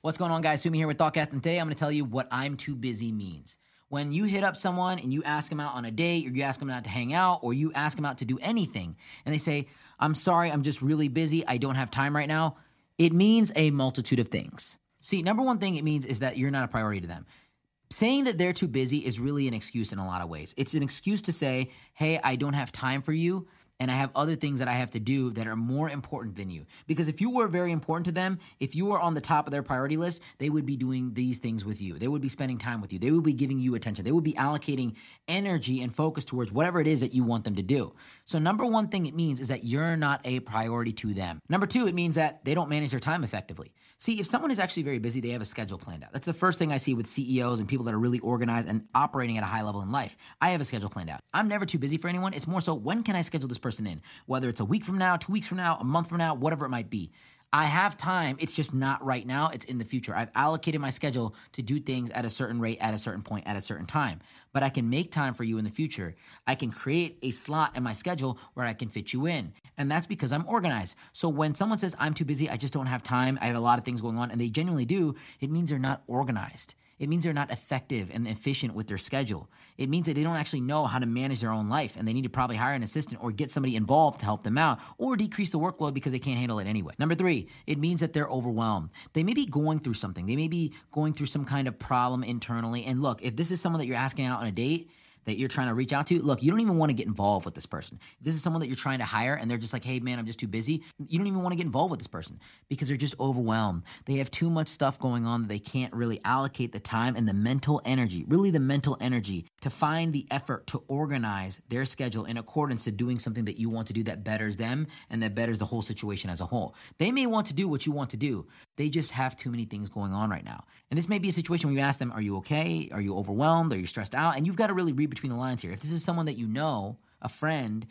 What's going on, guys? Sumi here with Thoughtcast, and today I'm going to tell you what I'm too busy means. When you hit up someone and you ask them out on a date, or you ask them out to hang out, or you ask them out to do anything, and they say, I'm sorry, I'm just really busy, I don't have time right now, it means a multitude of things. See, number one thing it means is that you're not a priority to them. Saying that they're too busy is really an excuse in a lot of ways. It's an excuse to say, hey, I don't have time for you and I have other things that I have to do that are more important than you. Because if you were very important to them, if you were on the top of their priority list, they would be doing these things with you. They would be spending time with you. They would be giving you attention. They would be allocating energy and focus towards whatever it is that you want them to do. So, number one thing it means is that you're not a priority to them. Number two, it means that they don't manage their time effectively. See, if someone is actually very busy, they have a schedule planned out. That's the first thing I see with CEOs and people that are really organized and operating at a high level in life. I have a schedule planned out. I'm never too busy for anyone. It's more so when can I schedule this person in? Whether it's a week from now, two weeks from now, a month from now, whatever it might be. I have time. It's just not right now. It's in the future. I've allocated my schedule to do things at a certain rate, at a certain point, at a certain time. But I can make time for you in the future. I can create a slot in my schedule where I can fit you in. And that's because I'm organized. So when someone says, I'm too busy, I just don't have time, I have a lot of things going on, and they genuinely do, it means they're not organized. It means they're not effective and efficient with their schedule. It means that they don't actually know how to manage their own life and they need to probably hire an assistant or get somebody involved to help them out or decrease the workload because they can't handle it anyway. Number three, it means that they're overwhelmed. They may be going through something. They may be going through some kind of problem internally. And look, if this is someone that you're asking out on a date, that you're trying to reach out to, look, you don't even want to get involved with this person. If this is someone that you're trying to hire and they're just like, hey, man, I'm just too busy, you don't even want to get involved with this person because they're just overwhelmed. They have too much stuff going on that they can't really allocate the time and the mental energy, really the mental energy, to find the effort to organize their schedule in accordance to doing something that you want to do that betters them and that betters the whole situation as a whole. They may want to do what you want to do, they just have too many things going on right now. And this may be a situation where you ask them, Are you okay? Are you overwhelmed? Are you stressed out? And you've got to really read between the lines here. If this is someone that you know, a friend,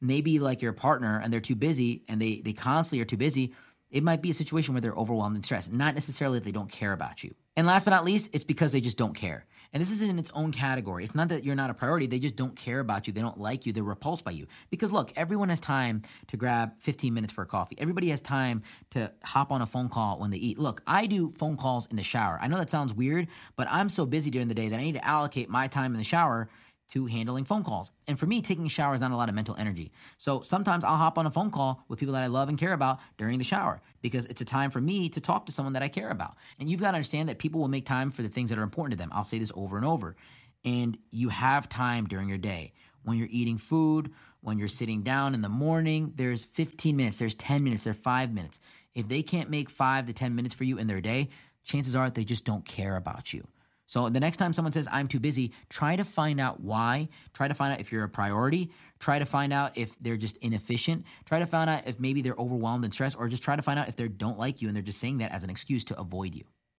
maybe like your partner, and they're too busy and they, they constantly are too busy, it might be a situation where they're overwhelmed and stressed, not necessarily that they don't care about you. And last but not least, it's because they just don't care. And this is in its own category. It's not that you're not a priority, they just don't care about you. They don't like you, they're repulsed by you. Because look, everyone has time to grab 15 minutes for a coffee. Everybody has time to hop on a phone call when they eat. Look, I do phone calls in the shower. I know that sounds weird, but I'm so busy during the day that I need to allocate my time in the shower to handling phone calls. And for me, taking a shower is not a lot of mental energy. So sometimes I'll hop on a phone call with people that I love and care about during the shower because it's a time for me to talk to someone that I care about. And you've got to understand that people will make time for the things that are important to them. I'll say this over and over. And you have time during your day. When you're eating food, when you're sitting down in the morning, there's 15 minutes, there's 10 minutes, there's five minutes. If they can't make five to 10 minutes for you in their day, chances are they just don't care about you. So the next time someone says, I'm too busy, try to find out why. Try to find out if you're a priority. Try to find out if they're just inefficient. Try to find out if maybe they're overwhelmed and stressed, or just try to find out if they don't like you and they're just saying that as an excuse to avoid you.